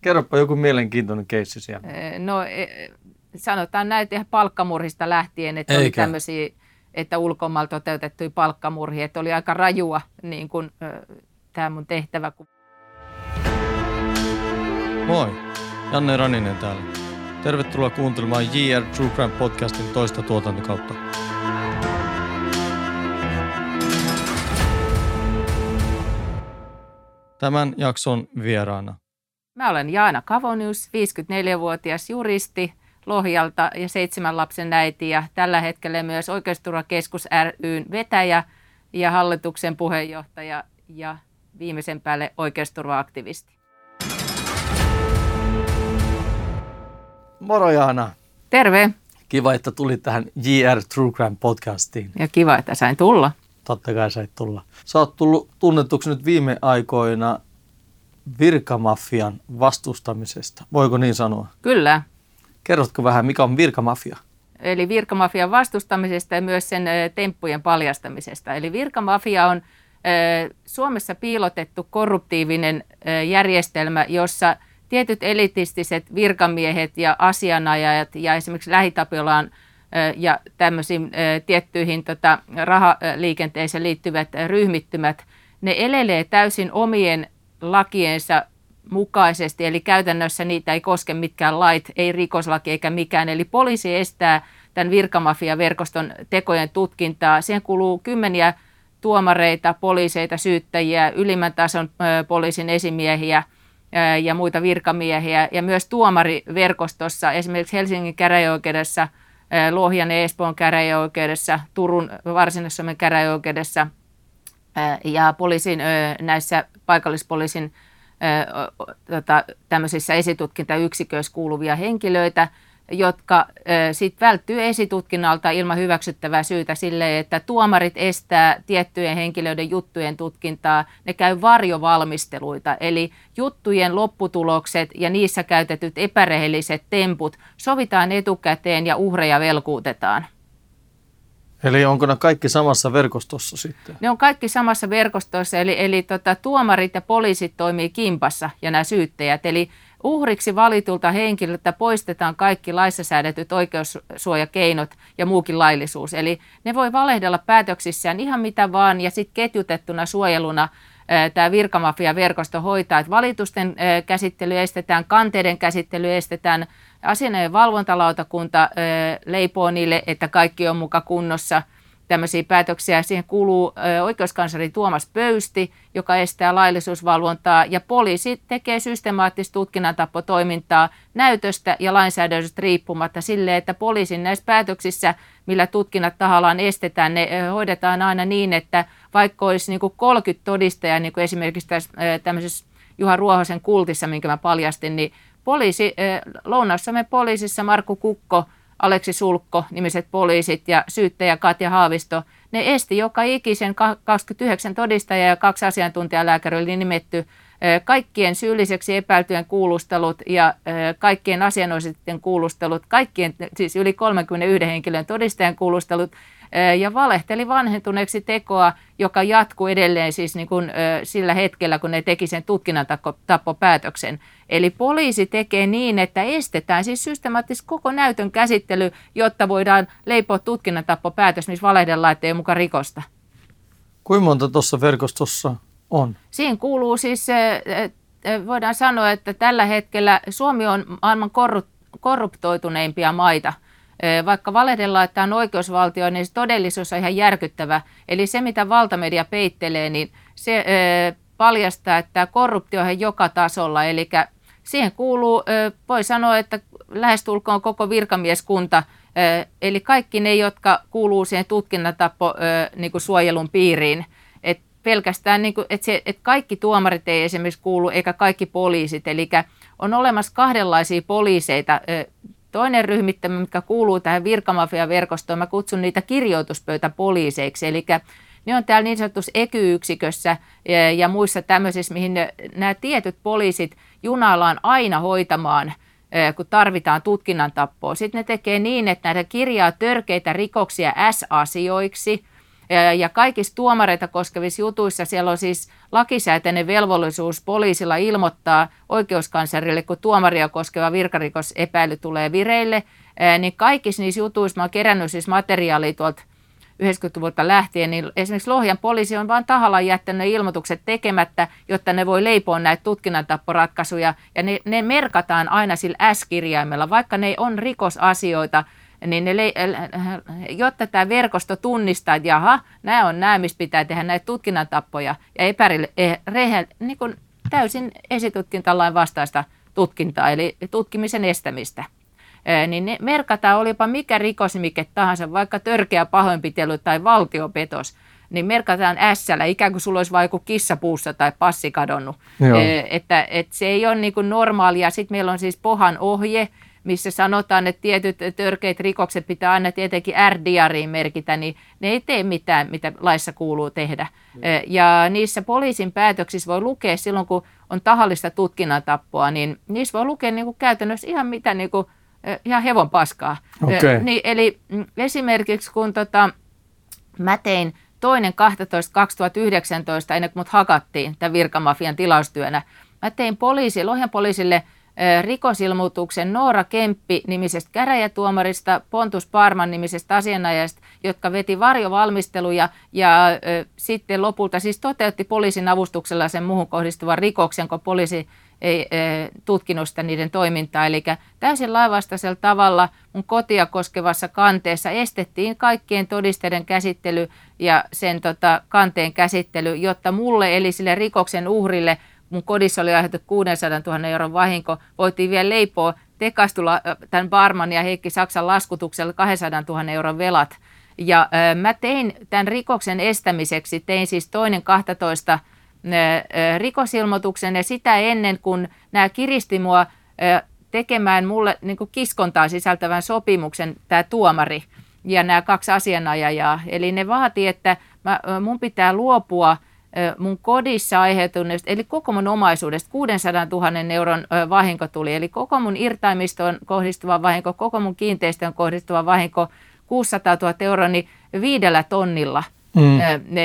Kerropa joku mielenkiintoinen keissi siellä. No e, sanotaan näitä ihan palkkamurhista lähtien, että Eikä. oli tämmöisiä, että ulkomailla toteutettuja palkkamurhia, että oli aika rajua niin kuin, tämä mun tehtävä. Moi, Janne Raninen täällä. Tervetuloa kuuntelemaan JR True Crime podcastin toista tuotantokautta. Tämän jakson vieraana. Mä olen Jaana Kavonius, 54-vuotias juristi Lohjalta ja seitsemän lapsen äiti ja tällä hetkellä myös Oikeusturvakeskus ryn vetäjä ja hallituksen puheenjohtaja ja viimeisen päälle oikeusturvaaktivisti. Moro Jaana. Terve. Kiva, että tulit tähän JR True Crime podcastiin. Ja kiva, että sain tulla. Totta kai sait tulla. Sä oot tullut tunnetuksi nyt viime aikoina virkamafian vastustamisesta. Voiko niin sanoa? Kyllä. Kerrotko vähän, mikä on virkamafia? Eli virkamafian vastustamisesta ja myös sen temppujen paljastamisesta. Eli virkamafia on Suomessa piilotettu korruptiivinen järjestelmä, jossa tietyt elitistiset virkamiehet ja asianajajat ja esimerkiksi Lähitapiolaan ja tämmöisiin tiettyihin tota, rahaliikenteeseen liittyvät ryhmittymät, ne elelee täysin omien lakiensa mukaisesti, eli käytännössä niitä ei koske mitkään lait, ei rikoslaki eikä mikään. Eli poliisi estää tämän virkamafiaverkoston tekojen tutkintaa. Siihen kuluu kymmeniä tuomareita, poliiseita, syyttäjiä, ylimmän tason poliisin esimiehiä ja muita virkamiehiä. Ja myös tuomariverkostossa, esimerkiksi Helsingin käräjäoikeudessa, Lohjan ja Espoon käräjäoikeudessa, Turun Varsinais-Suomen käräjäoikeudessa ja poliisin näissä paikallispoliisin tota, tämmöisissä esitutkintayksiköissä kuuluvia henkilöitä, jotka sitten välttyy esitutkinnalta ilman hyväksyttävää syytä sille, että tuomarit estää tiettyjen henkilöiden juttujen tutkintaa. Ne käy varjovalmisteluita, eli juttujen lopputulokset ja niissä käytetyt epärehelliset temput sovitaan etukäteen ja uhreja velkuutetaan. Eli onko ne kaikki samassa verkostossa sitten? Ne on kaikki samassa verkostossa, eli, eli tota, tuomarit ja poliisit toimii kimpassa ja nämä syyttäjät. Eli uhriksi valitulta henkilöltä poistetaan kaikki laissa säädetyt oikeussuojakeinot ja muukin laillisuus. Eli ne voi valehdella päätöksissään ihan mitä vaan ja sitten ketjutettuna suojeluna tämä virkamafia-verkosto hoitaa, että valitusten käsittely estetään, kanteiden käsittely estetään, asianajan valvontalautakunta leipoo niille, että kaikki on muka kunnossa tämmöisiä päätöksiä. Siihen kuuluu oikeuskansleri Tuomas Pöysti, joka estää laillisuusvalvontaa, ja poliisi tekee systemaattista tutkinnantapotoimintaa näytöstä ja lainsäädännöstä riippumatta sille, että poliisin näissä päätöksissä, millä tutkinnat tahallaan estetään, ne hoidetaan aina niin, että vaikka olisi niin kuin 30 todistajaa, niin kuin esimerkiksi tässä tämmöisessä Juha Ruohosen kultissa, minkä mä paljastin, niin poliisi, Lounais-Suomen poliisissa Markku Kukko, Aleksi Sulkko, nimiset poliisit ja syyttäjä Katja Haavisto, ne esti joka ikisen 29 todistajaa ja kaksi asiantuntijalääkäriä oli nimetty kaikkien syylliseksi epäiltyjen kuulustelut ja kaikkien asianosaisten kuulustelut, kaikkien siis yli 31 henkilön todistajan kuulustelut ja valehteli vanhentuneeksi tekoa, joka jatkuu edelleen siis niin kuin, sillä hetkellä, kun ne teki sen tutkinnan tappopäätöksen. Eli poliisi tekee niin, että estetään siis systemaattisesti koko näytön käsittely, jotta voidaan leipoa tutkinnan tappopäätös, missä valehdellaan, että ei mukaan rikosta. Kuinka monta tuossa verkostossa on? Siinä kuuluu siis, voidaan sanoa, että tällä hetkellä Suomi on maailman korruptoituneimpia maita – vaikka valehdellaan, että on oikeusvaltio, niin se todellisuus on ihan järkyttävä. Eli se, mitä valtamedia peittelee, niin se paljastaa, että korruptio on joka tasolla. Eli siihen kuuluu, voi sanoa, että lähestulkoon koko virkamieskunta, eli kaikki ne, jotka kuuluu siihen tutkinnatappo niin kuin suojelun piiriin. Et pelkästään, niin kuin, että, se, että kaikki tuomarit ei esimerkiksi kuulu, eikä kaikki poliisit. Eli on olemassa kahdenlaisia poliiseita Toinen ryhmittämä, mikä kuuluu tähän virkamafiaverkostoon, mä kutsun niitä kirjoituspöytäpoliiseiksi, eli ne on täällä niin sanotussa ekyyksikössä ja, ja muissa tämmöisissä, mihin ne, nämä tietyt poliisit junaillaan aina hoitamaan, kun tarvitaan tutkinnan tappoa. Sitten ne tekee niin, että näitä kirjaa törkeitä rikoksia S-asioiksi, Ja, kaikissa tuomareita koskevissa jutuissa siellä on siis lakisääteinen velvollisuus poliisilla ilmoittaa oikeuskanslerille, kun tuomaria koskeva virkarikosepäily tulee vireille. Niin kaikissa niissä jutuissa mä oon kerännyt siis materiaalia tuolta 90-luvulta lähtien, niin esimerkiksi Lohjan poliisi on vain tahallaan jättänyt ilmoitukset tekemättä, jotta ne voi leipoa näitä tutkinnantapporatkaisuja. Ja ne, ne merkataan aina sillä S-kirjaimella, vaikka ne on rikosasioita, niin ne, jotta tämä verkosto tunnistaa, että jaha, nämä on nämä, mistä pitää tehdä näitä tutkinnantappoja ja epärille, eh, rehe, niin kuin täysin esitutkintalain vastaista tutkintaa, eli tutkimisen estämistä niin ne merkataan, olipa mikä rikosnimike tahansa, vaikka törkeä pahoinpitely tai valtiopetos, niin merkataan s ikään kuin sulla olisi vain joku kissa puussa tai passi kadonnut. Että, että se ei ole niin kuin normaalia. Sitten meillä on siis pohan ohje, missä sanotaan, että tietyt törkeät rikokset pitää aina tietenkin R-diariin merkitä, niin ne ei tee mitään, mitä laissa kuuluu tehdä. Mm. Ja niissä poliisin päätöksissä voi lukea silloin, kun on tahallista tutkinnantappoa, niin niissä voi lukea niin kuin käytännössä ihan mitä niin kuin ihan hevon paskaa. Okay. Niin, eli mm, esimerkiksi kun tota, mä tein toinen 12 2019, ennen kuin mut hakattiin tämän virkamafian tilaustyönä, mä tein poliisi, Lohjan poliisille rikosilmoituksen Noora Kemppi nimisestä käräjätuomarista, Pontus Parman nimisestä asianajasta, jotka veti varjovalmisteluja ja sitten lopulta siis toteutti poliisin avustuksella sen muuhun kohdistuvan rikoksen, kun poliisi ei tutkinut sitä niiden toimintaa. Eli täysin lainvastaisella tavalla mun kotia koskevassa kanteessa estettiin kaikkien todisteiden käsittely ja sen tota, kanteen käsittely, jotta mulle eli sille rikoksen uhrille mun kodissa oli aiheutettu 600 000 euron vahinko, voitiin vielä leipoa tekastulla tämän Barman ja Heikki Saksan laskutuksella 200 000 euron velat. Ja ö, mä tein tämän rikoksen estämiseksi, tein siis toinen 12 rikosilmoituksen ja sitä ennen, kun nämä kiristi mua tekemään mulle niin kiskontaa sisältävän sopimuksen tämä tuomari ja nämä kaksi asianajajaa. Eli ne vaati, että mä, mun pitää luopua mun kodissa aiheutuneesta, eli koko mun omaisuudesta 600 000 euron vahinko tuli, eli koko mun irtaimistoon kohdistuva vahinko, koko mun kiinteistöön kohdistuva vahinko 600 000 euroa, niin viidellä tonnilla. Mm.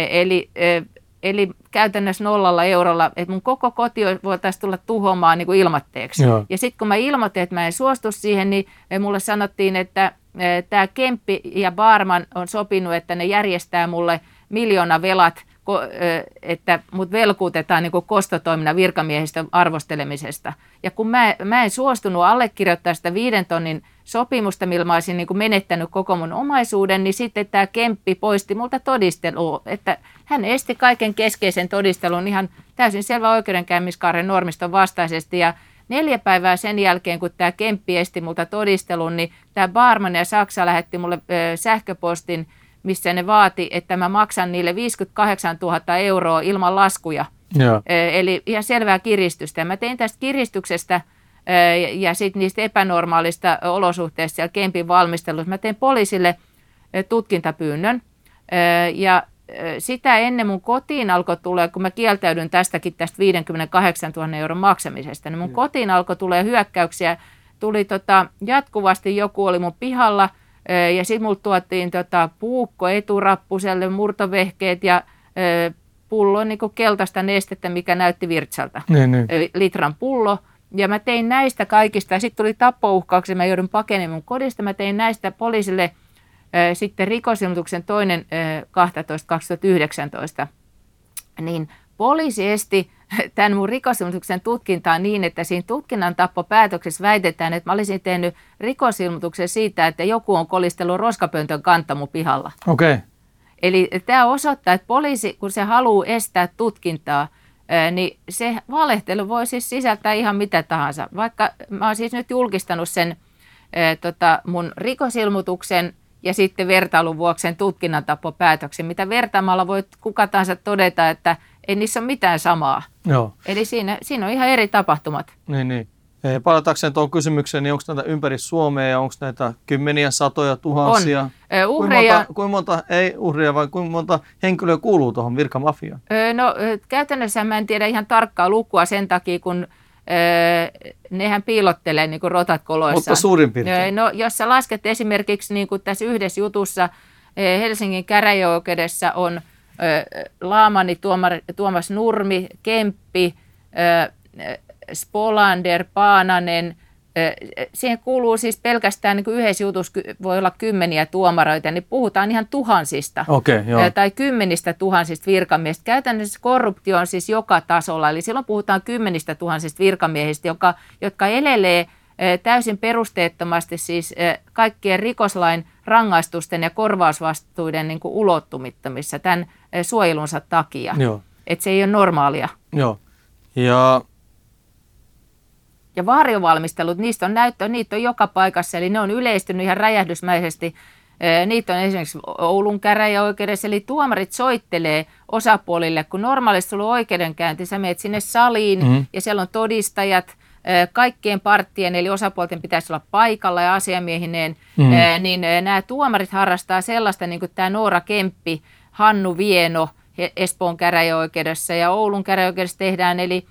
Eli Eli käytännössä nollalla eurolla, että mun koko koti voitaisiin tulla tuhoamaan niin kuin ilmatteeksi. Joo. Ja sitten kun mä ilmoitin, että mä en suostu siihen, niin mulle sanottiin, että tämä Kemppi ja Barman on sopinut, että ne järjestää mulle miljoona velat – että mut velkuutetaan niin kostotoiminnan virkamiehistä arvostelemisesta. Ja kun mä, mä en suostunut allekirjoittaa sitä viiden tonnin sopimusta, millä mä olisin niin menettänyt koko mun omaisuuden, niin sitten tämä Kemppi poisti multa todistelua, että hän esti kaiken keskeisen todistelun ihan täysin selvä oikeudenkäymiskaaren normiston vastaisesti ja Neljä päivää sen jälkeen, kun tämä Kemppi esti multa todistelun, niin tämä Barman ja Saksa lähetti mulle sähköpostin, missä ne vaati, että mä maksan niille 58 000 euroa ilman laskuja. Joo. Eli ihan selvää kiristystä. Mä tein tästä kiristyksestä ja sitten niistä epänormaalista olosuhteista siellä Kempin valmistelussa. Mä tein poliisille tutkintapyynnön ja sitä ennen mun kotiin alkoi tulla, kun mä kieltäydyn tästäkin tästä 58 000 euron maksamisesta, niin mun kotiin alkoi tulee hyökkäyksiä. Tuli tota, jatkuvasti joku oli mun pihalla – ja sitten mulle tuotiin tota puukko eturappuselle, murtovehkeet ja pullo niin keltaista nestettä, mikä näytti virtsalta. Niin, niin. Litran pullo. Ja mä tein näistä kaikista, ja sitten tuli tappouhkauksia, mä joudun pakenemaan mun kodista, mä tein näistä poliisille äh, sitten rikosilmoituksen toinen äh, 12.2019. Niin poliisi esti tämän mun rikosilmoituksen tutkintaa niin, että siinä tutkinnan tappopäätöksessä väitetään, että mä olisin tehnyt rikosilmoituksen siitä, että joku on kolistellut roskapöntön kanta mun pihalla. Okei. Okay. Eli tämä osoittaa, että poliisi, kun se haluaa estää tutkintaa, niin se valehtelu voi siis sisältää ihan mitä tahansa. Vaikka mä oon siis nyt julkistanut sen tota, mun rikosilmoituksen ja sitten vertailun vuoksi sen tutkinnantappopäätöksen, mitä vertaamalla voi kuka tahansa todeta, että ei niissä ole mitään samaa. Joo. Eli siinä, siinä on ihan eri tapahtumat. Niin, niin. Palatakseen tuohon kysymykseen, niin onko näitä ympäri Suomea ja onko näitä kymmeniä, satoja, tuhansia? On. Uhreja... Kuinka monta, kuinka monta, ei uhreja, vai kuinka monta henkilöä kuuluu tuohon virkamafiaan? No käytännössä mä en tiedä ihan tarkkaa lukua sen takia, kun nehän piilottelee niin kuin rotat koloissa. Mutta suurin piirtein. No, jos sä lasket esimerkiksi niin kuin tässä yhdessä jutussa Helsingin käräjäoikeudessa on Laamani, Tuomas Nurmi, Kemppi, Spolander, Paananen – siihen kuuluu siis pelkästään niin yhdessä jutussa voi olla kymmeniä tuomaroita, niin puhutaan ihan tuhansista okay, joo. tai kymmenistä tuhansista virkamiehistä. Käytännössä korruptio on siis joka tasolla, eli silloin puhutaan kymmenistä tuhansista virkamiehistä, jotka, jotka elelee täysin perusteettomasti siis kaikkien rikoslain rangaistusten ja korvausvastuiden niin ulottumittamissa tämän suojelunsa takia. Joo. Että se ei ole normaalia. Joo. Ja ja varjovalmistelut, niistä on näyttö, niitä on joka paikassa, eli ne on yleistynyt ihan räjähdysmäisesti. Niitä on esimerkiksi Oulun käräjäoikeudessa, eli tuomarit soittelee osapuolille, kun normaalisti sulla on oikeudenkäynti, sä menet sinne saliin mm-hmm. ja siellä on todistajat, kaikkien parttien, eli osapuolten pitäisi olla paikalla ja asiamiehineen, mm-hmm. niin nämä tuomarit harrastaa sellaista, niin kuin tämä Noora Kemppi, Hannu Vieno Espoon käräjäoikeudessa ja Oulun käräjäoikeudessa tehdään, eli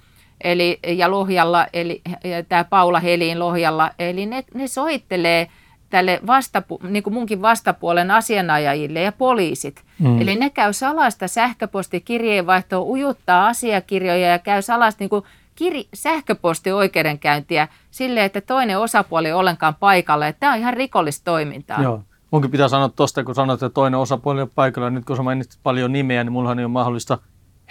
eli, ja Lohjalla, eli tämä Paula Helin Lohjalla, eli ne, ne soittelee tälle vastapu, niin kuin munkin vastapuolen asianajajille ja poliisit. Mm. Eli ne käy salasta sähköpostikirjeenvaihtoa, ujuttaa asiakirjoja ja käy salasta niin kuin kir- sähköpostioikeudenkäyntiä sille, että toinen osapuoli ei ollenkaan paikalla. Tämä on ihan rikollista toimintaa. Joo. Munkin pitää sanoa tuosta, kun sanoit, että toinen osapuoli on paikalla. Nyt kun sä mainitsit paljon nimeä, niin mullahan ei ole mahdollista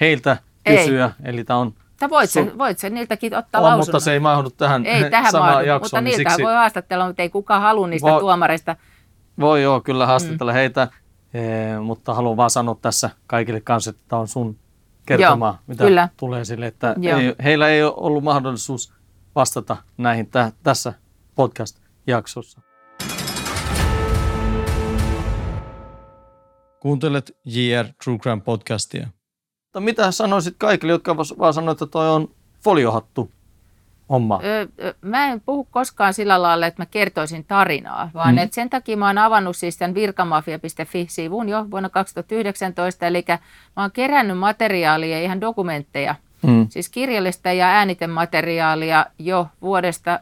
heiltä kysyä. Ei. Eli tämä on Sä voit, sen, voit sen niiltäkin ottaa on, lausunnon. mutta se ei mahdu tähän ei, tähän samaan mahdu, jaksoon. Mutta niin niiltä siksi... voi haastatella, mutta ei kukaan halua niistä voi, tuomareista. Voi joo, kyllä haastatella mm. heitä, e, mutta haluan vaan sanoa tässä kaikille kanssa, että tämä on sun kertomaa, joo, mitä kyllä. tulee sille, että ei, heillä ei ole ollut mahdollisuus vastata näihin tä, tässä podcast-jaksossa. Kuuntelet JR True Crime podcastia. Mutta mitä sanoisit kaikille, jotka vaan sanoivat, että toi on foliohattu homma? Öö, mä en puhu koskaan sillä lailla, että mä kertoisin tarinaa, vaan mm. että sen takia mä oon avannut siis tämän virkamafia.fi-sivun jo vuonna 2019, eli mä oon kerännyt materiaalia, ihan dokumentteja, mm. siis kirjallista ja äänitemateriaalia jo vuodesta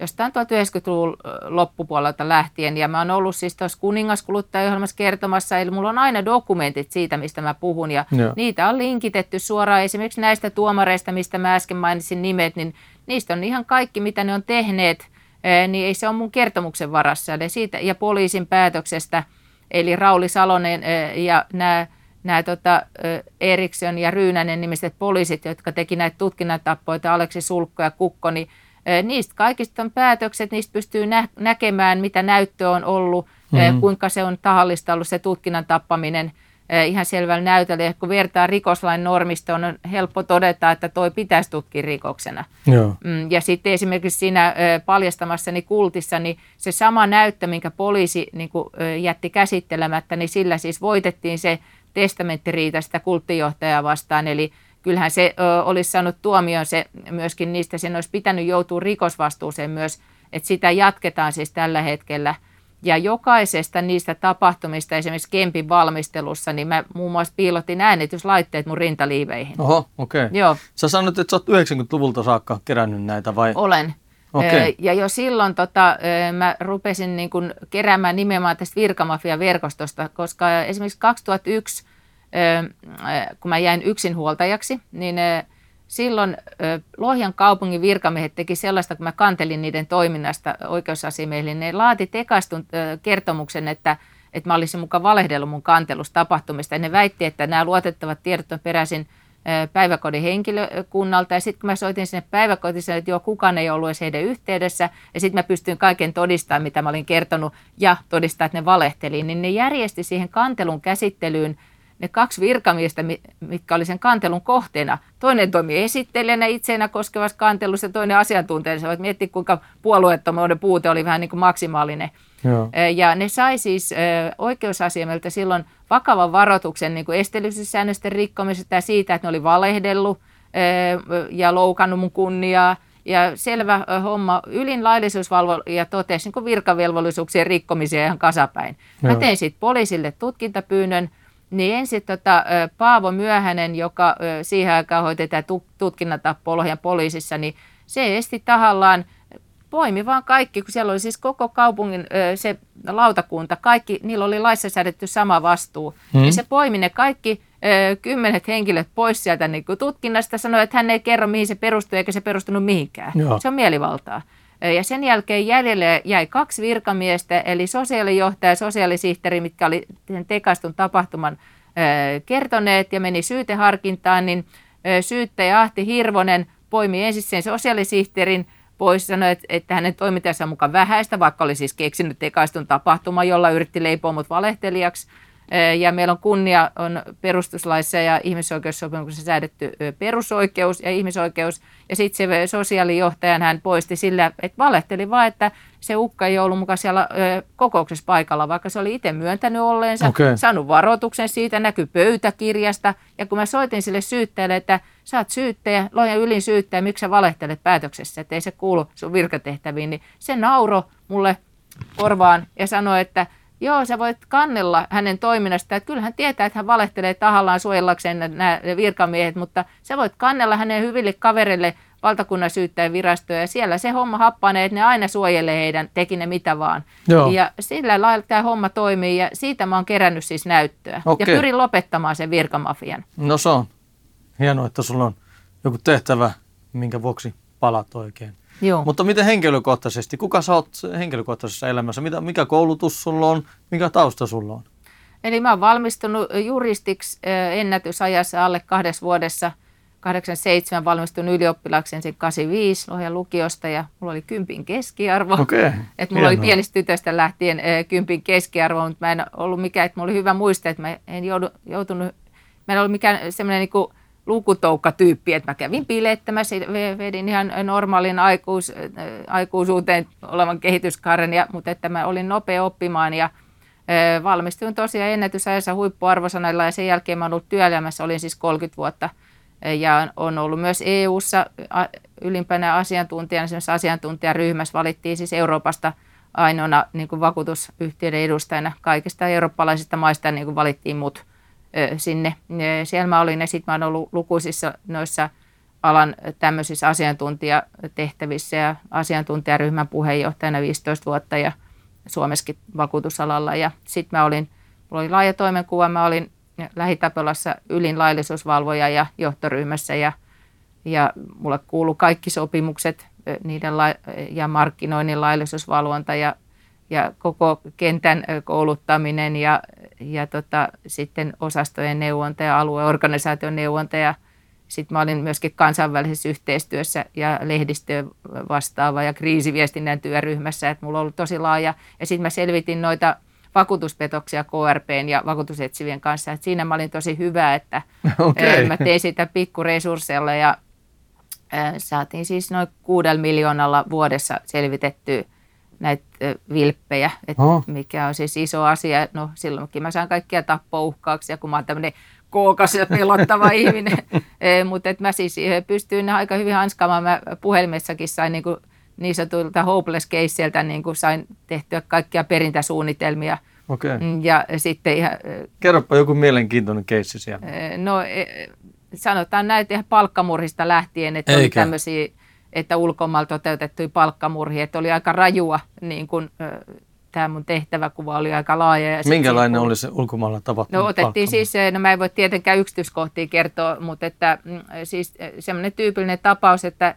jostain 1990-luvun loppupuolelta lähtien. Ja mä oon ollut siis tuossa kuningaskuluttajaohjelmassa kertomassa, eli mulla on aina dokumentit siitä, mistä mä puhun. Ja Joo. niitä on linkitetty suoraan esimerkiksi näistä tuomareista, mistä mä äsken mainitsin nimet, niin niistä on ihan kaikki, mitä ne on tehneet, niin ei se ole mun kertomuksen varassa. Eli siitä, ja poliisin päätöksestä, eli Rauli Salonen ja nämä nämä tota, Eriksson ja Ryynänen nimiset poliisit, jotka teki näitä tutkinnantappoita, Aleksi Sulkko ja Kukko, niin Niistä kaikista on päätökset, niistä pystyy nä- näkemään, mitä näyttö on ollut, mm-hmm. kuinka se on tahallista ollut se tutkinnan tappaminen ihan selvällä näytöllä. Ja kun vertaa rikoslain normistoon, on helppo todeta, että toi pitäisi tutkia rikoksena. Joo. Mm, ja sitten esimerkiksi siinä paljastamassani kultissa, niin se sama näyttö, minkä poliisi niin kuin, jätti käsittelemättä, niin sillä siis voitettiin se testamenttiriita sitä kulttijohtajaa vastaan. Eli kyllähän se ö, olisi saanut tuomion se myöskin niistä, sen olisi pitänyt joutua rikosvastuuseen myös, että sitä jatketaan siis tällä hetkellä. Ja jokaisesta niistä tapahtumista, esimerkiksi Kempin valmistelussa, niin mä muun muassa piilotin äänityslaitteet mun rintaliiveihin. Oho, okei. Okay. Joo. Sä sanoit, että sä oot 90-luvulta saakka kerännyt näitä vai? Olen. Okay. Ja jo silloin tota, mä rupesin niin kun keräämään nimenomaan tästä virkamafia-verkostosta, koska esimerkiksi 2001 kun mä jäin yksinhuoltajaksi, niin silloin Lohjan kaupungin virkamiehet teki sellaista, kun mä kantelin niiden toiminnasta oikeusasiamiehille, niin ne laati tekastun kertomuksen, että, että mä olisin mukaan valehdellut mun kantelusta tapahtumista. Ja ne väitti, että nämä luotettavat tiedot on peräisin päiväkodin henkilökunnalta. Ja sitten kun mä soitin sinne päiväkotiin, että joo, kukaan ei ollut edes heidän yhteydessä. Ja sitten mä pystyin kaiken todistamaan, mitä mä olin kertonut, ja todistaa, että ne valehteli. Niin ne järjesti siihen kantelun käsittelyyn ne kaksi virkamiestä, mitkä oli sen kantelun kohteena. Toinen toimi esittelijänä itseenä koskevassa kantelussa ja toinen asiantuntijana. Voit miettiä, kuinka puolueettomuuden puute oli vähän niin kuin maksimaalinen. Joo. Ja ne sai siis oikeusasiamelta silloin vakavan varoituksen niin esteellisyyssäännösten rikkomisesta ja siitä, että ne oli valehdellut ja loukannut mun kunniaa. Ja selvä homma, ylin laillisuusvalvoja totesi niin virkavelvollisuuksien rikkomisia ihan kasapäin. Mä tein sitten poliisille tutkintapyynnön, niin ensin tota, Paavo Myöhänen, joka siihen aikaan hoiti tätä tutkinnatappoa Lohjan poliisissa, niin se esti tahallaan poimi vaan kaikki, kun siellä oli siis koko kaupungin se lautakunta, kaikki, niillä oli laissa säädetty sama vastuu. Hmm. Ja se poimi ne kaikki kymmenet henkilöt pois sieltä niin tutkinnasta, sanoi, että hän ei kerro, mihin se perustuu, eikä se perustunut mihinkään. Joo. Se on mielivaltaa. Ja sen jälkeen jäljelle jäi kaksi virkamiestä, eli sosiaalijohtaja ja sosiaalisihteeri, mitkä oli sen tekaistun tapahtuman kertoneet ja meni syyteharkintaan, niin syyttäjä Ahti Hirvonen poimi ensin sen sosiaalisihteerin pois, sanoi, että, että hänen toimintansa on mukaan vähäistä, vaikka oli siis keksinyt tekaistun tapahtuma, jolla yritti leipoa mut valehtelijaksi. Ja meillä on kunnia on perustuslaissa ja ihmisoikeussopimuksessa säädetty perusoikeus ja ihmisoikeus. Ja sitten se sosiaalijohtajan hän poisti sillä, että valehteli vaan, että se ukka ei ollut mukaan siellä kokouksessa paikalla, vaikka se oli itse myöntänyt olleensa, okay. saanut varoituksen siitä, näkyy pöytäkirjasta. Ja kun mä soitin sille syyttäjälle, että sä oot syyttäjä, loja ylin syyttäjä, miksi sä valehtelet päätöksessä, että ei se kuulu sun virkatehtäviin, niin se nauro mulle korvaan ja sanoi, että – Joo, sä voit kannella hänen toiminnasta. Että kyllä hän tietää, että hän valehtelee tahallaan suojellakseen nämä virkamiehet, mutta sä voit kannella hänen hyville kaverille valtakunnan syyttäjän virastoja ja siellä se homma happanee, että ne aina suojelee heidän, teki ne mitä vaan. Joo. Ja sillä lailla tämä homma toimii ja siitä mä oon kerännyt siis näyttöä. Okay. Ja pyrin lopettamaan sen virkamafian. No se on hienoa, että sulla on joku tehtävä, minkä vuoksi palat oikein. Joo. Mutta miten henkilökohtaisesti, kuka sä oot henkilökohtaisessa elämässä, mitä, mikä koulutus sulla on, mikä tausta sulla on? Eli mä oon valmistunut juristiksi ennätysajassa alle kahdessa vuodessa. 87 valmistun ylioppilaaksi ensin 85 Lohjan lukiosta ja mulla oli kympin keskiarvo. Okay. Et mulla Hienoa. oli pienestä tytöstä lähtien kympin keskiarvo, mutta mä en ollut mikään, että mulla oli hyvä muista, että mä en joudu, joutunut, mä en ollut mikään semmoinen niin lukutoukkatyyppi, että mä kävin bileettämässä, vedin ihan normaalin aikuis, aikuisuuteen olevan kehityskaaren, ja, mutta että mä olin nopea oppimaan ja valmistuin tosiaan ennätysajassa huippuarvosanoilla ja sen jälkeen mä olen ollut työelämässä, olin siis 30 vuotta ja on ollut myös EU-ssa ylimpänä asiantuntijana, esimerkiksi asiantuntijaryhmässä valittiin siis Euroopasta ainoana niin kuin vakuutusyhtiöiden edustajana kaikista eurooppalaisista maista niin kuin valittiin mut sinne. Siellä mä olin ja sitten mä olen ollut lukuisissa noissa alan tämmöisissä asiantuntijatehtävissä ja asiantuntijaryhmän puheenjohtajana 15 vuotta ja Suomessakin vakuutusalalla. Ja sitten mä olin, mulla oli laaja toimenkuva, mä olin Lähitapelassa ylin laillisuusvalvoja ja johtoryhmässä ja, ja mulle kuulu kaikki sopimukset niiden la- ja markkinoinnin laillisuusvalvonta ja ja koko kentän kouluttaminen ja, ja tota, sitten osastojen neuvonta ja alueorganisaation neuvonta ja sitten mä olin myöskin kansainvälisessä yhteistyössä ja lehdistöön vastaava ja kriisiviestinnän työryhmässä, että mulla on ollut tosi laaja. Ja sitten mä selvitin noita vakuutuspetoksia KRPn ja vakuutusetsivien kanssa. että siinä mä olin tosi hyvä, että okay. mä tein sitä pikkuresursseilla ja saatiin siis noin kuudella miljoonalla vuodessa selvitettyä näitä vilppejä, että oh. mikä on siis iso asia. No silloinkin mä saan kaikkia tappouhkauksia, kun mä oon tämmöinen kookas ja pelottava ihminen. E, mutta että mä siis pystyin aika hyvin hanskaamaan. Mä puhelimessakin sain niin, kuin niin sanotulta hopeless caseiltä niin kuin sain tehtyä kaikkia perintäsuunnitelmia. Okay. Mm, ja sitten ihan, Kerropa joku mielenkiintoinen keissi siellä. No sanotaan näitä ihan palkkamurhista lähtien, että Eikä. oli tämmöisiä että ulkomailla toteutettuja palkkamurhia, että oli aika rajua, niin kuin, tämä mun tehtäväkuva oli aika laaja. Ja Minkälainen oli se ulkomailla tapahtunut No otettiin siis, no mä en voi tietenkään yksityiskohtia kertoa, mutta että mm, siis semmoinen tyypillinen tapaus, että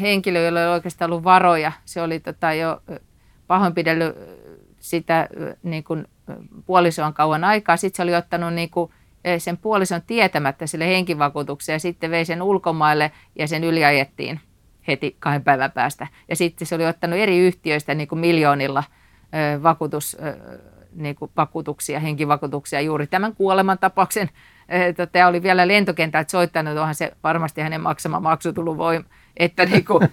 henkilö, jolla ei oikeastaan ollut varoja, se oli tota jo pahoinpidellyt sitä niin kuin puolisoon kauan aikaa. Sitten se oli ottanut niin kuin sen puolison tietämättä sille henkivakuutukseen ja sitten vei sen ulkomaille ja sen yliajettiin heti kahden päivän päästä. Ja sitten se oli ottanut eri yhtiöistä niin kuin miljoonilla vakuutus, niin kuin vakuutuksia, henkivakuutuksia juuri tämän kuolemantapauksen. Tämä oli vielä lentokentältä soittanut, onhan se varmasti hänen maksama maksu tullut voim, että niin kuin,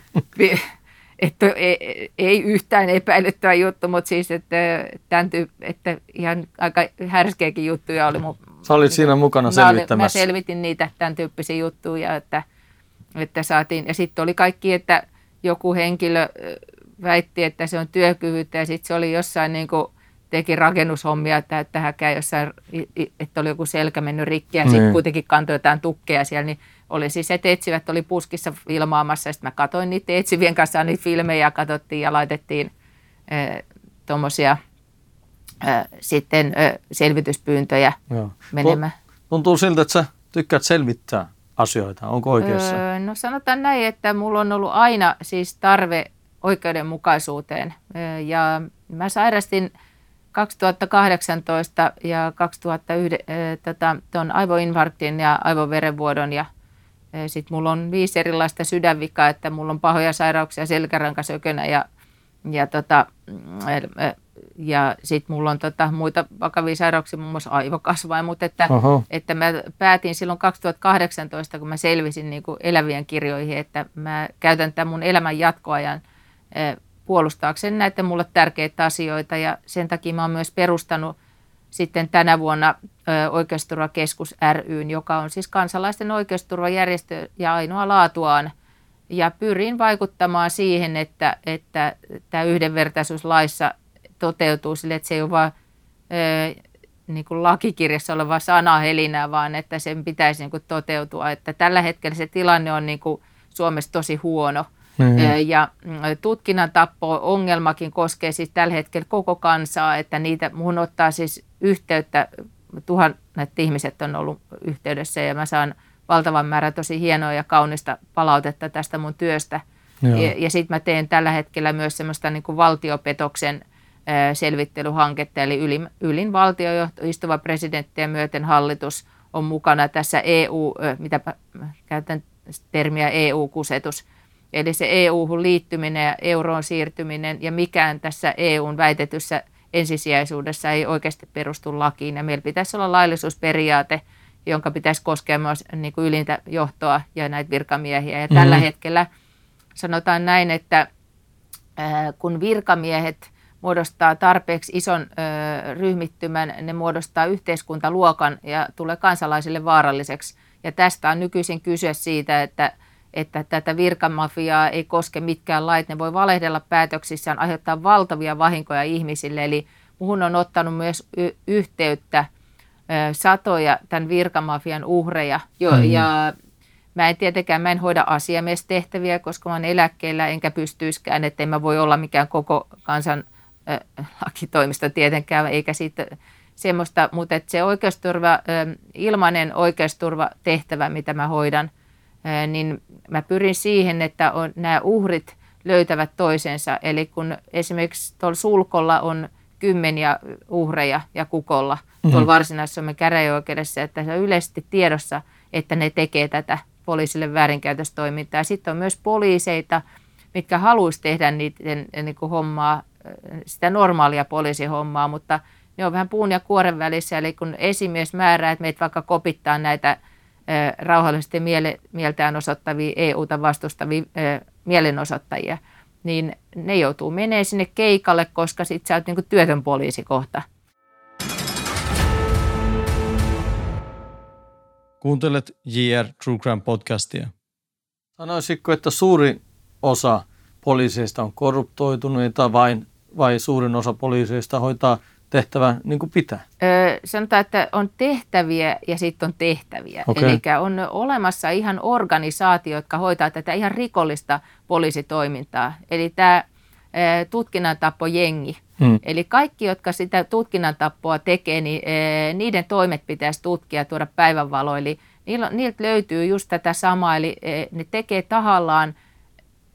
että ei, ei yhtään epäilyttävä juttu, mutta siis, että, tämän tyyp, että ihan aika härskeäkin juttuja oli mun Sä olit siinä mukana selvittämässä. Mä, mä selvitin niitä tämän tyyppisiä juttuja, että, että saatiin. Ja sitten oli kaikki, että joku henkilö väitti, että se on työkyvyttä ja sitten se oli jossain niin kuin, teki rakennushommia, että, että käy jossain, että oli joku selkä mennyt rikki ja sitten niin. kuitenkin kantoi jotain tukkeja siellä, niin oli siis, että etsivät oli puskissa filmaamassa, ja sitten mä katsoin niitä etsivien kanssa niitä filmejä ja katsottiin ja laitettiin äh, tuommoisia sitten selvityspyyntöjä Joo. menemään. Tuntuu siltä, että sä tykkäät selvittää asioita, onko oikeassa? Öö, no sanotaan näin, että mulla on ollut aina siis tarve oikeudenmukaisuuteen öö, ja mä sairastin 2018 ja 2009 öö, tota, ton aivoinfarktin ja aivoverenvuodon ja sitten mulla on viisi erilaista sydänvikaa, että mulla on pahoja sairauksia, selkärankasökönä ja, ja, tota, ja sitten mulla on tota, muita vakavia sairauksia, muun muassa aivokasvain, mutta että, että mä päätin silloin 2018, kun mä selvisin niin kuin elävien kirjoihin, että mä käytän tämän mun elämän jatkoajan puolustaakseni näitä mulle tärkeitä asioita ja sen takia mä oon myös perustanut sitten tänä vuonna Oikeusturvakeskus ryn, joka on siis kansalaisten oikeusturvajärjestö ja ainoa laatuaan. Ja pyrin vaikuttamaan siihen, että, että tämä yhdenvertaisuuslaissa toteutuu sille, että se ei ole vain niin kuin lakikirjassa oleva sanahelinä, vaan että sen pitäisi niin kuin toteutua. Että tällä hetkellä se tilanne on niin kuin Suomessa tosi huono. Mm. Ja tutkinnan tappo-ongelmakin koskee siis tällä hetkellä koko kansaa, että niitä mun ottaa siis yhteyttä, tuhannet ihmiset on ollut yhteydessä ja mä saan valtavan määrän tosi hienoa ja kaunista palautetta tästä mun työstä. Joo. Ja, ja sitten mä teen tällä hetkellä myös semmoista niin kuin valtiopetoksen selvittelyhanketta, eli ylin, ylin valtiojohto, istuva presidentti ja myöten hallitus on mukana tässä EU, mitä käytän termiä EU-kusetus, eli se EU-hun liittyminen ja euroon siirtyminen ja mikään tässä EUn väitetyssä ensisijaisuudessa ei oikeasti perustu lakiin. Ja meillä pitäisi olla laillisuusperiaate, jonka pitäisi koskea myös niin kuin ylintä johtoa ja näitä virkamiehiä. Ja mm-hmm. tällä hetkellä sanotaan näin, että kun virkamiehet muodostaa tarpeeksi ison ö, ryhmittymän, ne muodostaa yhteiskuntaluokan ja tulee kansalaisille vaaralliseksi. Ja tästä on nykyisin kyse siitä, että että tätä virkamafiaa ei koske mitkään lait. Ne voi valehdella päätöksissään, aiheuttaa valtavia vahinkoja ihmisille. Eli muhun on ottanut myös y- yhteyttä ö, satoja tämän virkamafian uhreja. Jo, mm-hmm. Ja mä en tietenkään, mä en hoida asiamiestehtäviä, koska mä olen eläkkeellä, enkä pystyiskään, että en mä voi olla mikään koko kansan lakitoimista tietenkään, eikä siitä semmoista, mutta että se oikeusturva, ilmainen oikeusturvatehtävä, mitä mä hoidan – niin mä pyrin siihen, että on, nämä uhrit löytävät toisensa. Eli kun esimerkiksi tuolla sulkolla on kymmeniä uhreja ja kukolla mm-hmm. tuolla varsinais-Suomen käräjäoikeudessa, että se on yleisesti tiedossa, että ne tekee tätä poliisille väärinkäytöstoimintaa. Sitten on myös poliiseita, mitkä haluaisi tehdä niiden niin kuin hommaa, sitä normaalia poliisihommaa, mutta ne on vähän puun ja kuoren välissä. Eli kun esimies määrää, että meitä vaikka kopittaa näitä rauhallisesti miele, mieltään osoittavia EUta vastustavia mielenosoittajia, niin ne joutuu menemään sinne keikalle, koska sit sä oot niinku työtön poliisi kohta. Kuuntelet JR True Crime podcastia. Sanoisitko, että suuri osa poliiseista on korruptoituneita vai, vai suurin osa poliiseista hoitaa – tehtävä niin kuin pitää? Öö, sanotaan, että on tehtäviä ja sitten on tehtäviä. Okay. Eli on olemassa ihan organisaatio, jotka hoitaa tätä ihan rikollista poliisitoimintaa. Eli tämä tutkinnantappojengi. Hmm. Eli kaikki, jotka sitä tutkinnantappoa tekee, niin niiden toimet pitäisi tutkia ja tuoda päivänvaloon. Eli niiltä löytyy just tätä samaa, eli ne tekee tahallaan,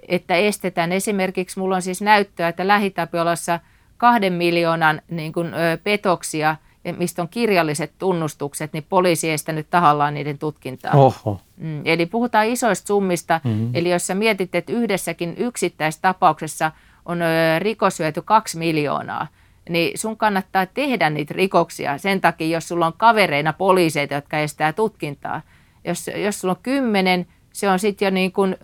että estetään. Esimerkiksi mulla on siis näyttöä, että Lähitapiolassa – kahden miljoonan niin kuin, ö, petoksia, mistä on kirjalliset tunnustukset, niin poliisi estänyt tahallaan niiden tutkintaa. Oho. Mm, eli puhutaan isoista summista. Mm-hmm. Eli jos sä mietit, että yhdessäkin yksittäistapauksessa on ö, rikoshyöty kaksi miljoonaa, niin sun kannattaa tehdä niitä rikoksia sen takia, jos sulla on kavereina poliiseita, jotka estää tutkintaa. Jos, jos sulla on kymmenen, se on sitten jo niin kuin,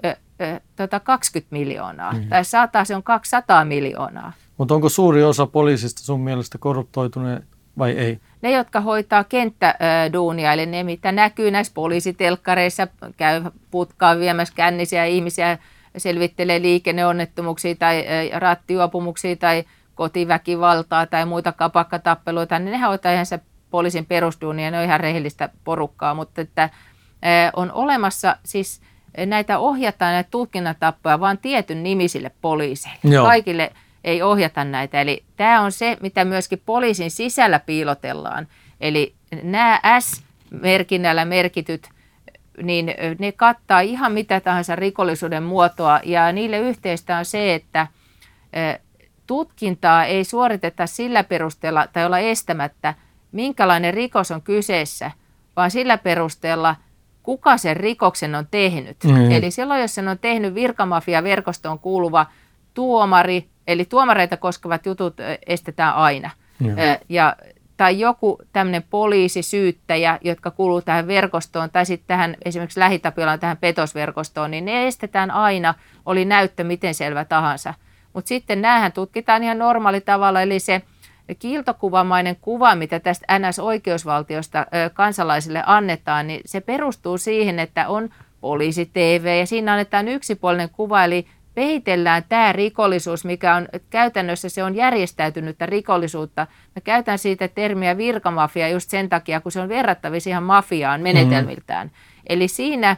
tota 20 miljoonaa. Mm-hmm. Tai sata, se on 200 miljoonaa. Mutta onko suuri osa poliisista sun mielestä korruptoituneet vai ei? Ne, jotka hoitaa kenttäduunia, eli ne, mitä näkyy näissä poliisitelkkareissa, käy putkaan viemässä kännisiä ihmisiä, selvittelee liikenneonnettomuuksia tai rattijuopumuksia tai kotiväkivaltaa tai muita kapakkatappeluita, niin ne hoitaa ihan se poliisin perusduunia, ne on ihan rehellistä porukkaa, mutta että on olemassa siis näitä ohjataan näitä tutkinnatappoja vain tietyn nimisille poliiseille. Joo. Kaikille ei ohjata näitä. Eli tämä on se, mitä myöskin poliisin sisällä piilotellaan. Eli nämä S-merkinnällä merkityt, niin ne kattaa ihan mitä tahansa rikollisuuden muotoa. Ja niille yhteistä on se, että tutkintaa ei suoriteta sillä perusteella tai olla estämättä, minkälainen rikos on kyseessä, vaan sillä perusteella, kuka sen rikoksen on tehnyt. Mm. Eli silloin, jos sen on tehnyt virkamafia-verkostoon kuuluva tuomari, eli tuomareita koskevat jutut estetään aina. Mm. Ja, tai joku tämmöinen poliisi, syyttäjä, jotka kuuluu tähän verkostoon, tai sitten tähän esimerkiksi lähitapiolaan tähän petosverkostoon, niin ne estetään aina, oli näyttö miten selvä tahansa. Mutta sitten näähän tutkitaan ihan normaali tavalla, eli se kiiltokuvamainen kuva, mitä tästä NS-oikeusvaltiosta kansalaisille annetaan, niin se perustuu siihen, että on poliisi TV ja siinä annetaan yksipuolinen kuva, eli peitellään tämä rikollisuus, mikä on käytännössä se on järjestäytynyttä rikollisuutta. Mä käytän siitä termiä virkamafia just sen takia, kun se on verrattavissa ihan mafiaan menetelmiltään. Mm-hmm. Eli siinä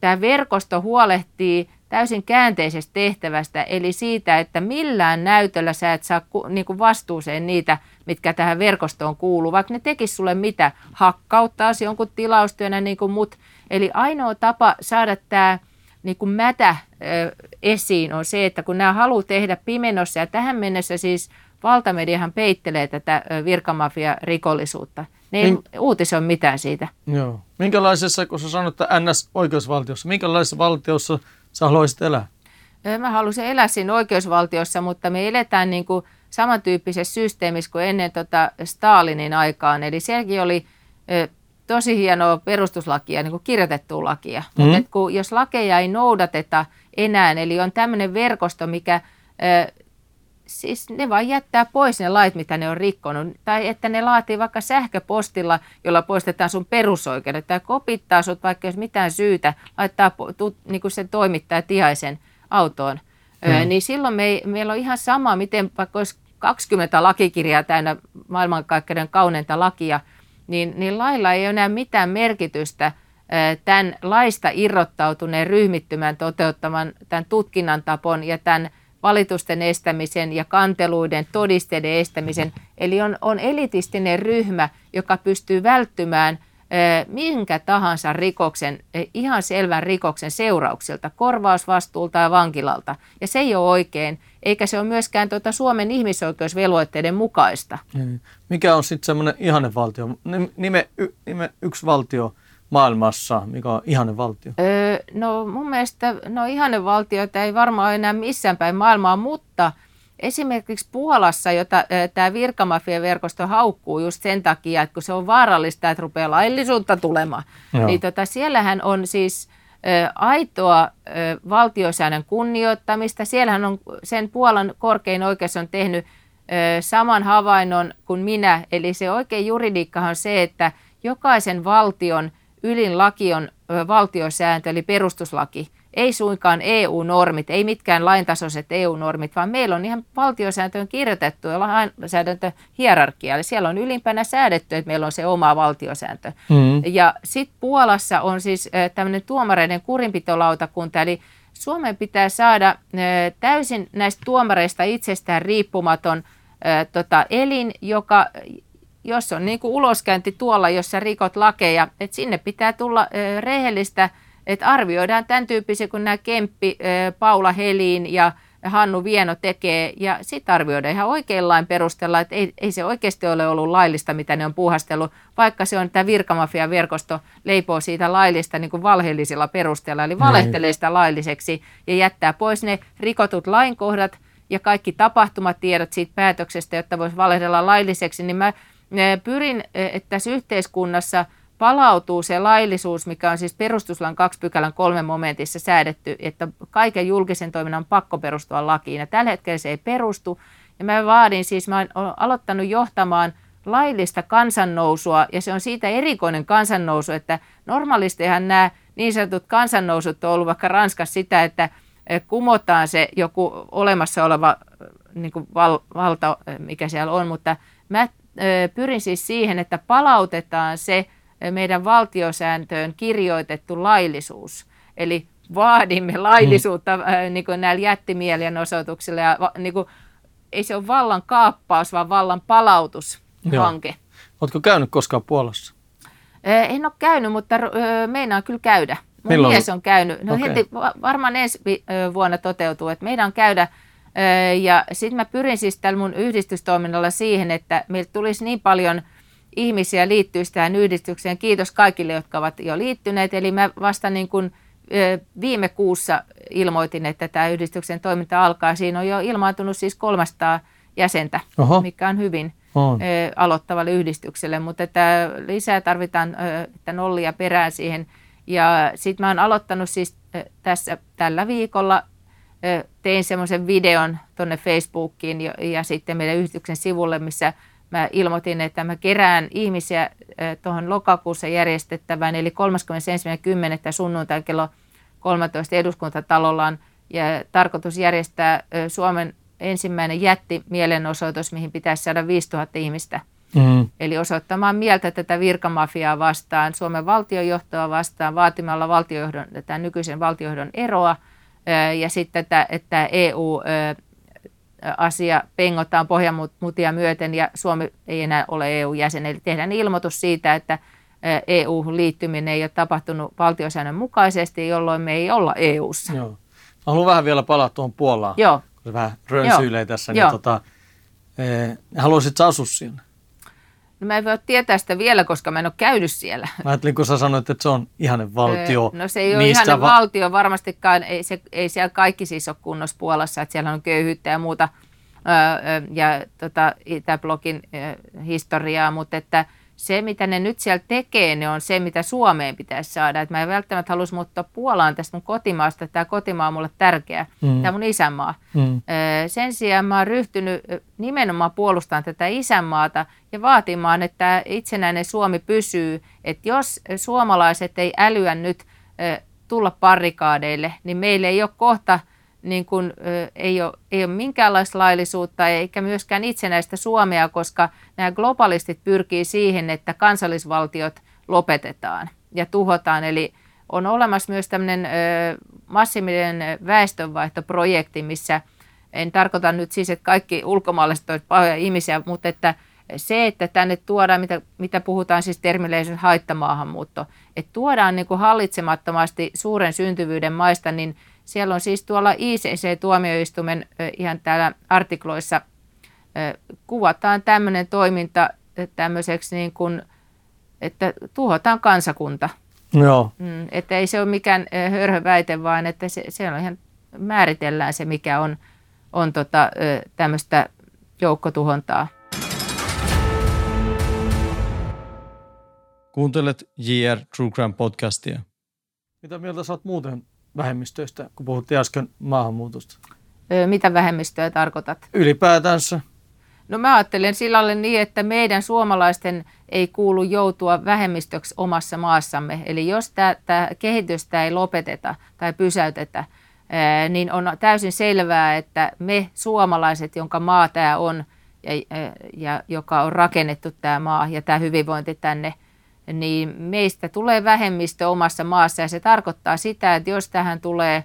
tämä verkosto huolehtii täysin käänteisestä tehtävästä, eli siitä, että millään näytöllä sä et saa niin kuin vastuuseen niitä, mitkä tähän verkostoon kuuluu, vaikka ne tekis sulle mitä, hakkauttaisi jonkun tilaustyönä niin kuin mut. Eli ainoa tapa saada tämä niin kuin mätä esiin on se, että kun nämä haluaa tehdä pimenossa, ja tähän mennessä siis valtamediahan peittelee tätä virkamafia-rikollisuutta. Ne ei Min... uutisoi mitään siitä. Joo. Minkälaisessa, kun sä sanot, että NS-oikeusvaltiossa, minkälaisessa valtiossa sä haluaisit elää? Mä haluaisin elää siinä oikeusvaltiossa, mutta me eletään niin kuin samantyyppisessä systeemissä kuin ennen tota Stalinin aikaan. Eli sielläkin oli tosi hienoa perustuslakia, niin kuin kirjoitettua lakia. Mm-hmm. Mutta kun, jos lakeja ei noudateta enää, eli on tämmöinen verkosto, mikä siis ne vaan jättää pois ne lait, mitä ne on rikkonut. Tai että ne laatii vaikka sähköpostilla, jolla poistetaan sun perusoikeudet, tai kopittaa sut vaikka jos mitään syytä, laittaa tu, niin kuin sen toimittaja tiaisen autoon. Mm. Öö, niin silloin me, meillä on ihan sama, miten vaikka olisi 20 lakikirjaa täynnä maailmankaikkeuden kauneinta lakia, niin, niin lailla ei ole enää mitään merkitystä tämän laista irrottautuneen ryhmittymän toteuttaman tämän tutkinnan tapon ja tämän valitusten estämisen ja kanteluiden todisteiden estämisen. Eli on, on elitistinen ryhmä, joka pystyy välttymään minkä tahansa rikoksen, ihan selvän rikoksen seurauksilta, korvausvastuulta ja vankilalta. Ja se ei ole oikein, eikä se ole myöskään tuota Suomen ihmisoikeusvelvoitteiden mukaista. Mikä on sitten semmoinen ihannevaltio? Nime, nime yksi valtio, maailmassa, mikä on ihanen valtio? Öö, no mun mielestä no ihanen valtioita ei varmaan ole enää missään päin maailmaa, mutta esimerkiksi Puolassa, jota tämä virkamafia-verkosto haukkuu just sen takia, että kun se on vaarallista, että rupeaa laillisuutta tulemaan, Joo. niin tota, siellähän on siis ö, aitoa ö, valtiosäännön kunnioittamista. Siellähän on sen Puolan korkein oikeus on tehnyt ö, saman havainnon kuin minä, eli se oikein juridiikka on se, että jokaisen valtion – ylin laki on valtiosääntö eli perustuslaki, ei suinkaan EU-normit, ei mitkään laintasoiset EU-normit, vaan meillä on ihan valtiosääntöön kirjoitettu ja lainsäädäntöhierarkia. Eli siellä on ylimpänä säädetty, että meillä on se oma valtiosääntö. Mm. Ja sitten Puolassa on siis tämmöinen tuomareiden kurinpitolautakunta, eli Suomen pitää saada täysin näistä tuomareista itsestään riippumaton tota, elin, joka jos on niin kuin uloskäynti tuolla, jossa rikot lakeja, että sinne pitää tulla ö, rehellistä, että arvioidaan tämän tyyppisiä kuin nämä Kemppi, ö, Paula Helin ja Hannu Vieno tekee, ja sitten arvioidaan ihan oikein lain perusteella, että ei, ei se oikeasti ole ollut laillista, mitä ne on puhastellut, vaikka se on tämä virkamafia-verkosto leipoo siitä laillista niin kuin valheellisilla perusteella, eli valehtelee sitä lailliseksi ja jättää pois ne rikotut lainkohdat ja kaikki tapahtumatiedot siitä päätöksestä, jotta voisi valehdella lailliseksi, niin mä pyrin, että tässä yhteiskunnassa palautuu se laillisuus, mikä on siis perustuslain 2 pykälän kolme momentissa säädetty, että kaiken julkisen toiminnan on pakko perustua lakiin. Ja tällä hetkellä se ei perustu. Ja mä vaadin siis, mä olen aloittanut johtamaan laillista kansannousua, ja se on siitä erikoinen kansannousu, että normaalistihan nämä niin sanotut kansannousut on ollut vaikka Ranskassa sitä, että kumotaan se joku olemassa oleva niin kuin val, valta, mikä siellä on, mutta mä pyrin siis siihen, että palautetaan se meidän valtiosääntöön kirjoitettu laillisuus. Eli vaadimme laillisuutta mm. niin kuin näillä jättimielenosoituksilla. Ja, niin kuin, ei se ole vallan kaappaus, vaan vallan palautushanke. Oletko käynyt koskaan Puolassa? En ole käynyt, mutta meinaan kyllä käydä. Mun Milloin? mies on käynyt. No okay. heti varmaan ensi vuonna toteutuu, että meidän on käydä. Ja sitten mä pyrin siis tällä mun yhdistystoiminnalla siihen, että meillä tulisi niin paljon ihmisiä liittyä tähän yhdistykseen. Kiitos kaikille, jotka ovat jo liittyneet. Eli mä vasta niin kuin viime kuussa ilmoitin, että tämä yhdistyksen toiminta alkaa. Siinä on jo ilmaantunut siis 300 jäsentä, Oho. mikä on hyvin on. aloittavalle yhdistykselle, mutta että lisää tarvitaan että nollia perään siihen. Ja sitten mä oon aloittanut siis tässä tällä viikolla, tein semmoisen videon tuonne Facebookiin ja, ja sitten meidän yhdistyksen sivulle, missä mä ilmoitin, että mä kerään ihmisiä tuohon lokakuussa järjestettävään, eli 31.10. sunnuntai kello 13 eduskuntatalolla on ja tarkoitus järjestää Suomen ensimmäinen jätti mielenosoitus, mihin pitäisi saada 5000 ihmistä. Mm. Eli osoittamaan mieltä tätä virkamafiaa vastaan, Suomen valtiojohtoa vastaan, vaatimalla valtiojohdon, tätä nykyisen valtiojohdon eroa ja sitten, että, että EU asia pengotaan pohjamutia myöten ja Suomi ei enää ole EU-jäsen. Eli tehdään ilmoitus siitä, että EU-liittyminen ei ole tapahtunut valtiosäännön mukaisesti, jolloin me ei olla EU-ssa. Joo. Haluan vähän vielä palata tuohon Puolaan. Joo. Kun se vähän rönsyilee tässä. Niin tota, eh, haluaisitko asua siinä? No mä en voi tietää sitä vielä, koska mä en ole käynyt siellä. Mä ajattelin, kun sä sanoit, että se on ihanen valtio. No se ei ole ihanen va- valtio varmastikaan. Ei, se, ei siellä kaikki siis ole kunnossa Puolassa, että siellä on köyhyyttä ja muuta ja tota, Itäblogin historiaa, mutta että – se, mitä ne nyt siellä tekee, ne on se, mitä Suomeen pitäisi saada. Et mä en välttämättä halus muuttaa Puolaan tästä mun kotimaasta. Tämä kotimaa on mulle tärkeä, mm. tämä mun isänmaa. Mm. Sen sijaan mä oon ryhtynyt nimenomaan puolustamaan tätä isänmaata ja vaatimaan, että itsenäinen Suomi pysyy. Että jos suomalaiset ei älyä nyt tulla parikaadeille, niin meillä ei ole kohta – niin kuin, ei, ole, ei ole minkäänlaista laillisuutta eikä myöskään itsenäistä Suomea, koska nämä globalistit pyrkii siihen, että kansallisvaltiot lopetetaan ja tuhotaan. Eli on olemassa myös tämmöinen massiivinen väestönvaihtoprojekti, missä en tarkoita nyt siis, että kaikki ulkomaalaiset ovat pahoja ihmisiä, mutta että se, että tänne tuodaan, mitä, mitä puhutaan siis termillä haittamaahanmuutto, että tuodaan niin kuin hallitsemattomasti suuren syntyvyyden maista, niin – siellä on siis tuolla ICC-tuomioistuimen ihan täällä artikloissa kuvataan tämmöinen toiminta tämmöiseksi niin kuin, että tuhotaan kansakunta. Joo. Mm, että ei se ole mikään hörhöväite, vaan että se, se on ihan määritellään se, mikä on, on tota, tämmöistä joukkotuhontaa. Kuuntelet JR True Crime podcastia. Mitä mieltä sä oot muuten vähemmistöistä, kun puhuttiin äsken maahanmuutosta? Mitä vähemmistöä tarkoitat? Ylipäätänsä. No mä ajattelen sillä niin, että meidän suomalaisten ei kuulu joutua vähemmistöksi omassa maassamme. Eli jos tätä kehitystä ei lopeteta tai pysäytetä, niin on täysin selvää, että me suomalaiset, jonka maa tämä on ja, ja joka on rakennettu tämä maa ja tämä hyvinvointi tänne, niin meistä tulee vähemmistö omassa maassa ja se tarkoittaa sitä, että jos tähän tulee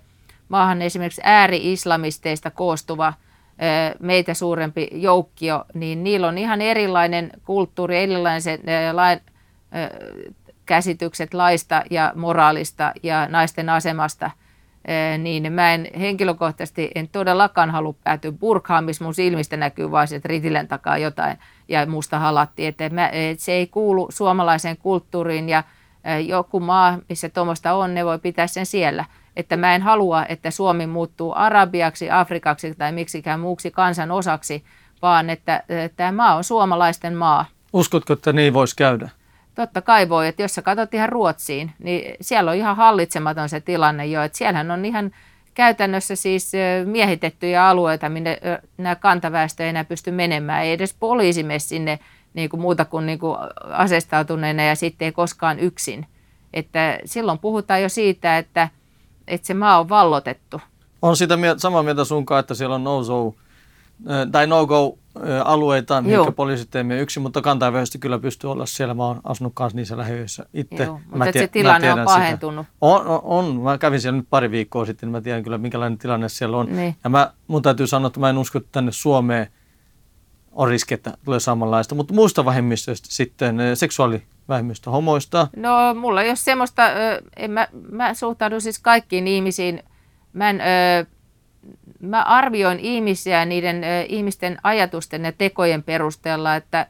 maahan esimerkiksi ääri-islamisteista koostuva meitä suurempi joukkio, niin niillä on ihan erilainen kulttuuri, erilaiset lain, käsitykset laista ja moraalista ja naisten asemasta – niin mä en henkilökohtaisesti en todellakaan halua päätyä burkaan, missä mun silmistä näkyy vain että ritilän takaa jotain ja musta halatti. Että mä, et se ei kuulu suomalaiseen kulttuuriin ja joku maa, missä tuommoista on, ne voi pitää sen siellä. Että mä en halua, että Suomi muuttuu arabiaksi, afrikaksi tai miksikään muuksi kansan osaksi, vaan että tämä maa on suomalaisten maa. Uskotko, että niin voisi käydä? Totta kai voi, että jos sä katsot ihan Ruotsiin, niin siellä on ihan hallitsematon se tilanne jo, että siellähän on ihan käytännössä siis miehitettyjä alueita, minne nämä kantaväestö ei enää pysty menemään, ei edes poliisi mene sinne niin kuin muuta kuin, niin kuin asestautuneena ja sitten ei koskaan yksin. Että silloin puhutaan jo siitä, että, että se maa on vallotettu. On sitä samaa mieltä sunkaan, että siellä on no-go, tai no-go alueita, mihin poliisit ei yksin, mutta kantaväestö kyllä pystyy olla siellä. Mä oon asunut kanssa niissä lähiöissä itse. Joo, mutta mä tie- se tilanne on pahentunut. On, on, on, Mä kävin siellä nyt pari viikkoa sitten, niin mä tiedän kyllä, minkälainen tilanne siellä on. Niin. Ja mä, mun täytyy sanoa, että mä en usko, että tänne Suomeen on riski, että tulee samanlaista. Mutta muista vähemmistöistä sitten, seksuaalivähemmistö homoista. No mulla ei ole semmoista, en mä, mä suhtaudun siis kaikkiin ihmisiin. Mä en, mä arvioin ihmisiä niiden ihmisten ajatusten ja tekojen perusteella, että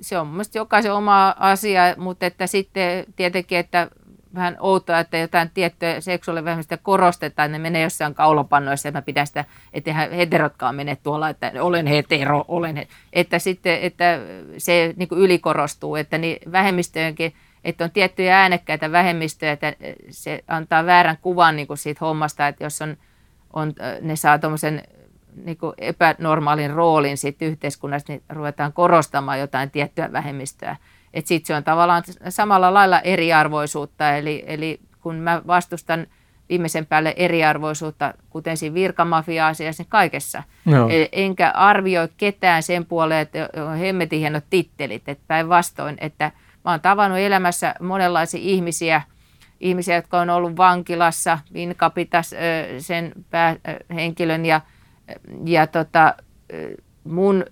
se on mielestäni jokaisen oma asia, mutta että sitten tietenkin, että vähän outoa, että jotain tiettyä seksuaalivähemmistöä korostetaan, ne menee jossain kaulapannoissa, ja mä pidän sitä, että heterotkaan mene tuolla, että olen hetero, olen hetero. Että sitten, että se niin kuin ylikorostuu, että niin vähemmistöjenkin, että on tiettyjä äänekkäitä vähemmistöjä, että se antaa väärän kuvan niin kuin siitä hommasta, että jos on on, ne saa tuommoisen niin epänormaalin roolin siitä yhteiskunnasta, niin ruvetaan korostamaan jotain tiettyä vähemmistöä. Että sitten se on tavallaan samalla lailla eriarvoisuutta, eli, eli kun mä vastustan viimeisen päälle eriarvoisuutta, kuten siinä virkamafia-asiassa, niin kaikessa. No. Enkä arvioi ketään sen puoleen, että on hemmetin hienot tittelit, että päinvastoin, että mä oon tavannut elämässä monenlaisia ihmisiä – ihmisiä, jotka on ollut vankilassa, Vinkapitas sen päähenkilön ja, ja tota, mun,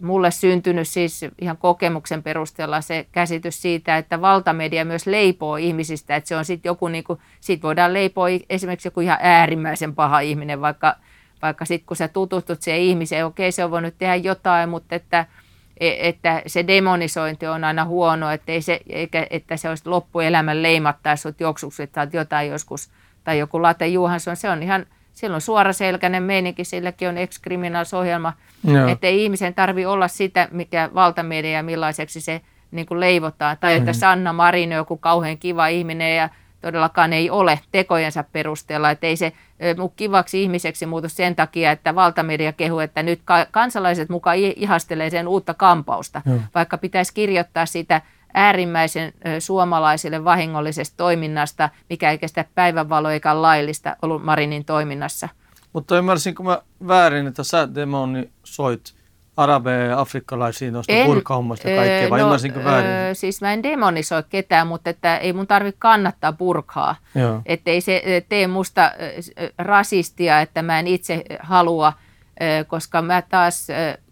mulle syntynyt siis ihan kokemuksen perusteella se käsitys siitä, että valtamedia myös leipoo ihmisistä, että se on sitten joku, niin kuin, sit voidaan leipoa esimerkiksi joku ihan äärimmäisen paha ihminen, vaikka, vaikka sitten kun sä tutustut siihen ihmiseen, okei se on voinut tehdä jotain, mutta että – että se demonisointi on aina huono, että, ei se, eikä, että se olisi loppuelämän leimattaa sut joksuksi, että jotain joskus, tai joku Late Juhansson, se on ihan, silloin suoraselkäinen meininki, silläkin on ex ohjelma että ei ihmisen tarvi olla sitä, mikä valtamedia millaiseksi se niin kuin leivotaan, tai että mm. Sanna Marin on joku kauhean kiva ihminen ja todellakaan ei ole tekojensa perusteella, että ei se kivaksi ihmiseksi muutu sen takia, että valtamedia kehu, että nyt kansalaiset mukaan ihastelee sen uutta kampausta, mm. vaikka pitäisi kirjoittaa sitä äärimmäisen suomalaisille vahingollisesta toiminnasta, mikä ei kestä päivänvaloa eikä laillista ollut Marinin toiminnassa. Mutta ymmärsinkö mä väärin, että sä demonisoit arabeja ja afrikkalaisia noista burkahommasta ja kaikkea, vai no, ymmärsinkö väärin? Öö, siis mä en demonisoi ketään, mutta että ei mun tarvitse kannattaa burkaa. Että ei se tee musta rasistia, että mä en itse halua, koska mä taas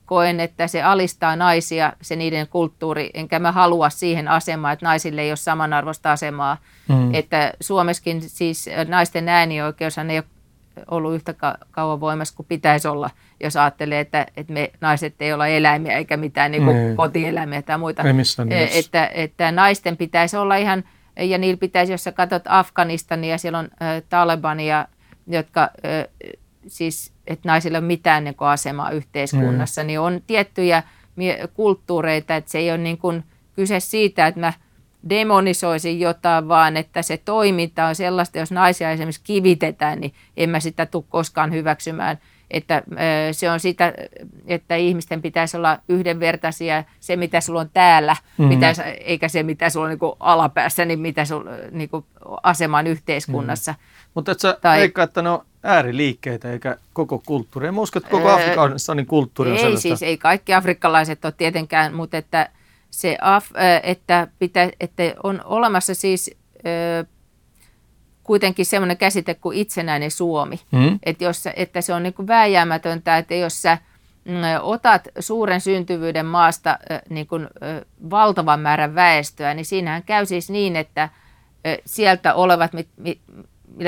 koen, että se alistaa naisia, se niiden kulttuuri, enkä mä halua siihen asemaan, että naisille ei ole samanarvoista asemaa. Mm. Että Suomessakin siis naisten äänioikeus ei ole ollut yhtä kauan voimassa kuin pitäisi olla, jos ajattelee, että, että me naiset ei olla eläimiä eikä mitään niin kuin kotieläimiä tai muita. Ei että, että naisten pitäisi olla ihan, ja niillä pitäisi, jos sä katsot Afganistania, siellä on äh, Talebania, jotka äh, siis, että naisilla ei ole mitään niin kuin asemaa yhteiskunnassa, mm. niin on tiettyjä kulttuureita, että se ei ole niin kuin kyse siitä, että mä – demonisoisin jotain, vaan että se toiminta on sellaista, jos naisia esimerkiksi kivitetään, niin en mä sitä tule koskaan hyväksymään. Että se on sitä, että ihmisten pitäisi olla yhdenvertaisia, se mitä sulla on täällä, mm-hmm. pitäisi, eikä se mitä sulla on niin alapäässä, niin mitä sulla niin aseman yhteiskunnassa. Mm-hmm. Mutta et sä tai, veikkaa, että ne on ääriliikkeitä eikä koko kulttuuri. En usko, että koko Afrikassa niin kulttuuri on Ei sellaista. siis, ei kaikki afrikkalaiset ole tietenkään, mutta että se, että, pitä, että on olemassa siis kuitenkin semmoinen käsite kuin itsenäinen Suomi. Mm. Että, jos, että se on niin kuin vääjäämätöntä, että jos sä mm, otat suuren syntyvyyden maasta niin kuin, valtavan määrän väestöä, niin siinähän käy siis niin, että sieltä olevat,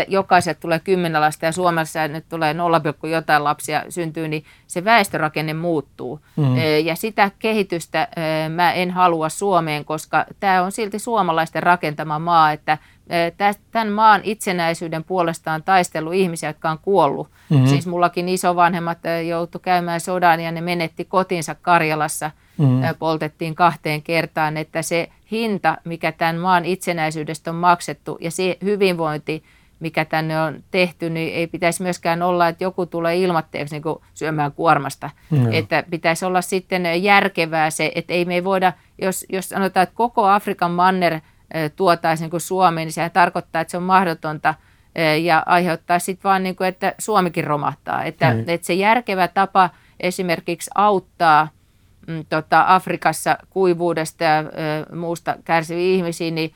jokaiset tulee kymmenen lasta ja Suomessa nyt tulee 0, jotain lapsia syntyy, niin se väestörakenne muuttuu. Mm. Ja sitä kehitystä mä en halua Suomeen, koska tämä on silti suomalaisten rakentama maa, että tämän maan itsenäisyyden puolestaan taistelu ihmisiä, jotka on kuollut. Mm-hmm. Siis mullakin isovanhemmat joutu käymään sodan ja ne menetti kotinsa Karjalassa, mm-hmm. poltettiin kahteen kertaan, että se hinta, mikä tämän maan itsenäisyydestä on maksettu ja se hyvinvointi, mikä tänne on tehty, niin ei pitäisi myöskään olla, että joku tulee ilmatteeksi niin syömään kuormasta. Mm. Että pitäisi olla sitten järkevää se, että ei me voida, jos, jos sanotaan, että koko Afrikan manner tuotaisiin niin Suomeen, niin se tarkoittaa, että se on mahdotonta ja aiheuttaa sitten vaan, niin kuin, että Suomikin romahtaa. Että, mm. että se järkevä tapa, esimerkiksi auttaa mm, tota, Afrikassa kuivuudesta ja ö, muusta kärsiviä ihmisiä, niin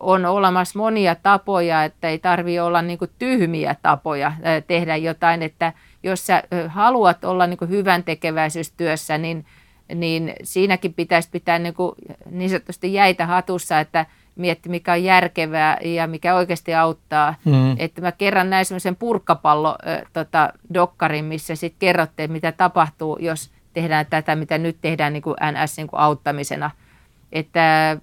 on olemassa monia tapoja, että ei tarvitse olla niin kuin tyhmiä tapoja ö, tehdä jotain, että jos sä haluat olla niin kuin hyvän tekeväisyystyössä, niin, niin siinäkin pitäisi pitää niin, kuin, niin sanotusti jäitä hatussa, että mietti, mikä on järkevää ja mikä oikeasti auttaa. Mm. Että mä kerran näin semmoisen purkkapallo äh, tota, dokkarin, missä sitten kerrotte, mitä tapahtuu, jos tehdään tätä, mitä nyt tehdään niin kuin NS niin kuin auttamisena. Että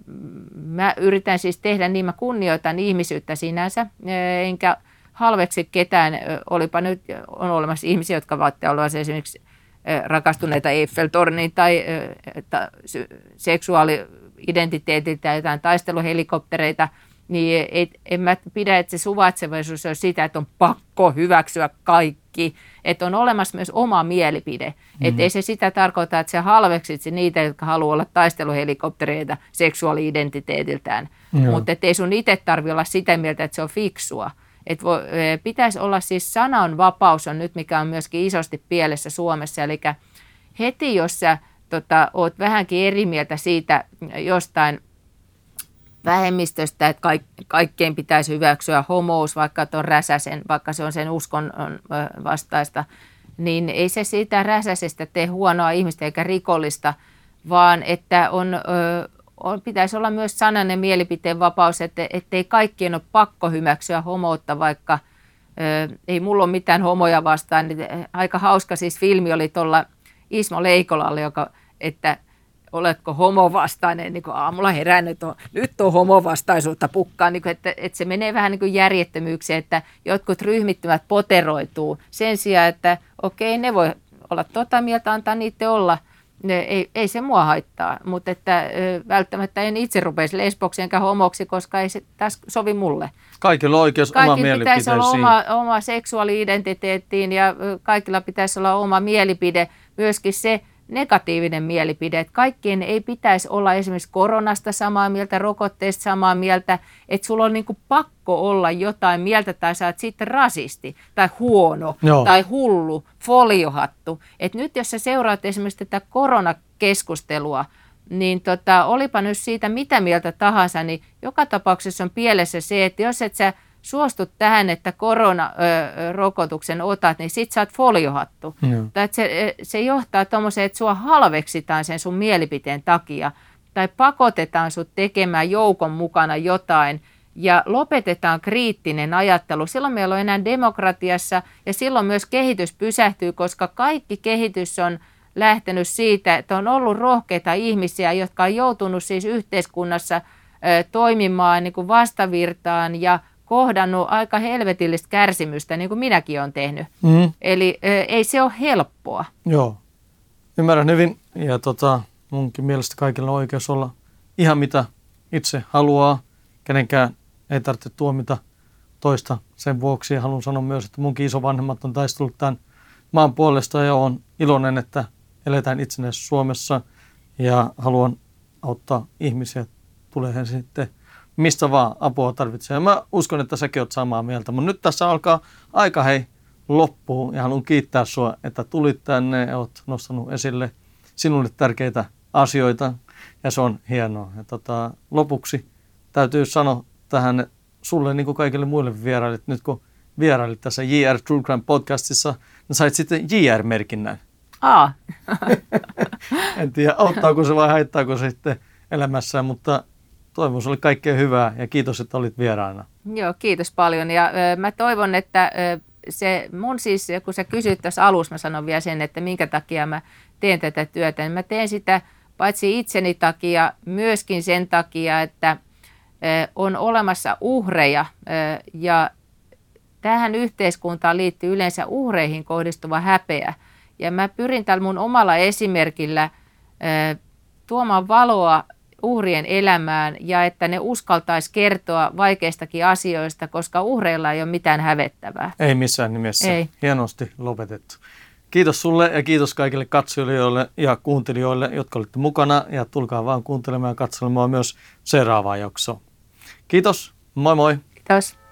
mä yritän siis tehdä niin, mä kunnioitan ihmisyyttä sinänsä, enkä halveksi ketään, olipa nyt, on olemassa ihmisiä, jotka ovat olleet esimerkiksi rakastuneita Eiffeltorniin tai seksuaali-identiteetiltä tai jotain taisteluhelikoptereita, niin ei, en mä pidä, että se suvaitsevaisuus on sitä, että on pakko hyväksyä kaikki, että on olemassa myös oma mielipide. Mm-hmm. Että ei se sitä tarkoita, että se halveksit niitä, jotka haluaa olla taisteluhelikoptereita seksuaali-identiteetiltään. Mutta ei sun itse tarvitse olla sitä mieltä, että se on fiksua. Että vo, pitäisi olla siis sananvapaus on nyt, mikä on myöskin isosti pielessä Suomessa. Eli heti, jos sä tota, oot vähänkin eri mieltä siitä jostain vähemmistöstä, että kaik, kaikkeen pitäisi hyväksyä homous, vaikka on räsäsen, vaikka se on sen uskon vastaista, niin ei se siitä räsäsestä tee huonoa ihmistä eikä rikollista, vaan että on on, pitäisi olla myös sananen mielipiteen vapaus, että ettei kaikkien ole pakko hyväksyä homoutta, vaikka ö, ei mulla ole mitään homoja vastaan. Aika hauska siis filmi oli tuolla Ismo Leikolalle, joka, että oletko homovastainen, niin kuin aamulla herännyt, on, nyt on homovastaisuutta pukkaan, niin kuin, että, että se menee vähän niin kuin että jotkut ryhmittymät poteroituu sen sijaan, että okei, ne voi olla tota mieltä, antaa niitä olla, ei, ei se mua haittaa, mutta että välttämättä en itse rupeisi lesboksi enkä homoksi, koska ei se tässä sovi mulle. Kaikilla on oikeus Kaikilla oma pitäisi olla oma, oma seksuaali-identiteettiin ja kaikilla pitäisi olla oma mielipide. Myöskin se, negatiivinen mielipide, että kaikkien ei pitäisi olla esimerkiksi koronasta samaa mieltä, rokotteesta samaa mieltä, että sulla on niin kuin pakko olla jotain mieltä tai sä oot sitten rasisti tai huono Joo. tai hullu, foliohattu. Et nyt jos sä seuraat esimerkiksi tätä koronakeskustelua, niin tota, olipa nyt siitä mitä mieltä tahansa, niin joka tapauksessa on pielessä se, että jos et sä suostut tähän, että koronarokotuksen otat, niin sit sä oot foliohattu. Tai että se, se johtaa tuommoiseen, että sua halveksitaan sen sun mielipiteen takia. Tai pakotetaan sut tekemään joukon mukana jotain ja lopetetaan kriittinen ajattelu. Silloin meillä on enää demokratiassa ja silloin myös kehitys pysähtyy, koska kaikki kehitys on lähtenyt siitä, että on ollut rohkeita ihmisiä, jotka on joutunut siis yhteiskunnassa toimimaan niin kuin vastavirtaan ja kohdannut aika helvetillistä kärsimystä, niin kuin minäkin olen tehnyt. Mm. Eli e, ei se ole helppoa. Joo, ymmärrän hyvin. Ja tota, munkin mielestä kaikilla on oikeus olla ihan mitä itse haluaa. Kenenkään ei tarvitse tuomita toista sen vuoksi. Ja haluan sanoa myös, että munkin isovanhemmat on taistellut tämän maan puolesta ja on iloinen, että eletään itsenäisessä Suomessa ja haluan auttaa ihmisiä, tulee he sitten mistä vaan apua tarvitsee. Ja mä uskon, että säkin oot samaa mieltä. Mutta nyt tässä alkaa aika hei loppuun ja haluan kiittää sua, että tulit tänne ja oot nostanut esille sinulle tärkeitä asioita ja se on hienoa. Ja tota, lopuksi täytyy sanoa tähän sulle niin kuin kaikille muille vieraille, nyt kun vierailit tässä JR True Crime podcastissa, niin sait sitten JR-merkinnän. Aa. en tiedä, auttaako se vai haittaako se sitten elämässään, mutta toivon sinulle kaikkea hyvää ja kiitos, että olit vieraana. Joo, kiitos paljon ja ö, mä toivon, että ö, se mun siis, kun sä kysyt tässä alussa, mä sanon vielä sen, että minkä takia mä teen tätä työtä, niin mä teen sitä paitsi itseni takia, myöskin sen takia, että on olemassa uhreja ja tähän yhteiskuntaan liittyy yleensä uhreihin kohdistuva häpeä. Ja mä pyrin tällä mun omalla esimerkillä tuomaan valoa uhrien elämään ja että ne uskaltaisi kertoa vaikeistakin asioista, koska uhreilla ei ole mitään hävettävää. Ei missään nimessä. Ei. Hienosti lopetettu. Kiitos sulle ja kiitos kaikille katsojille ja kuuntelijoille, jotka olitte mukana ja tulkaa vaan kuuntelemaan ja katselemaan myös seuraavaa jaksoa. Kiitos, moi moi. Kiitos.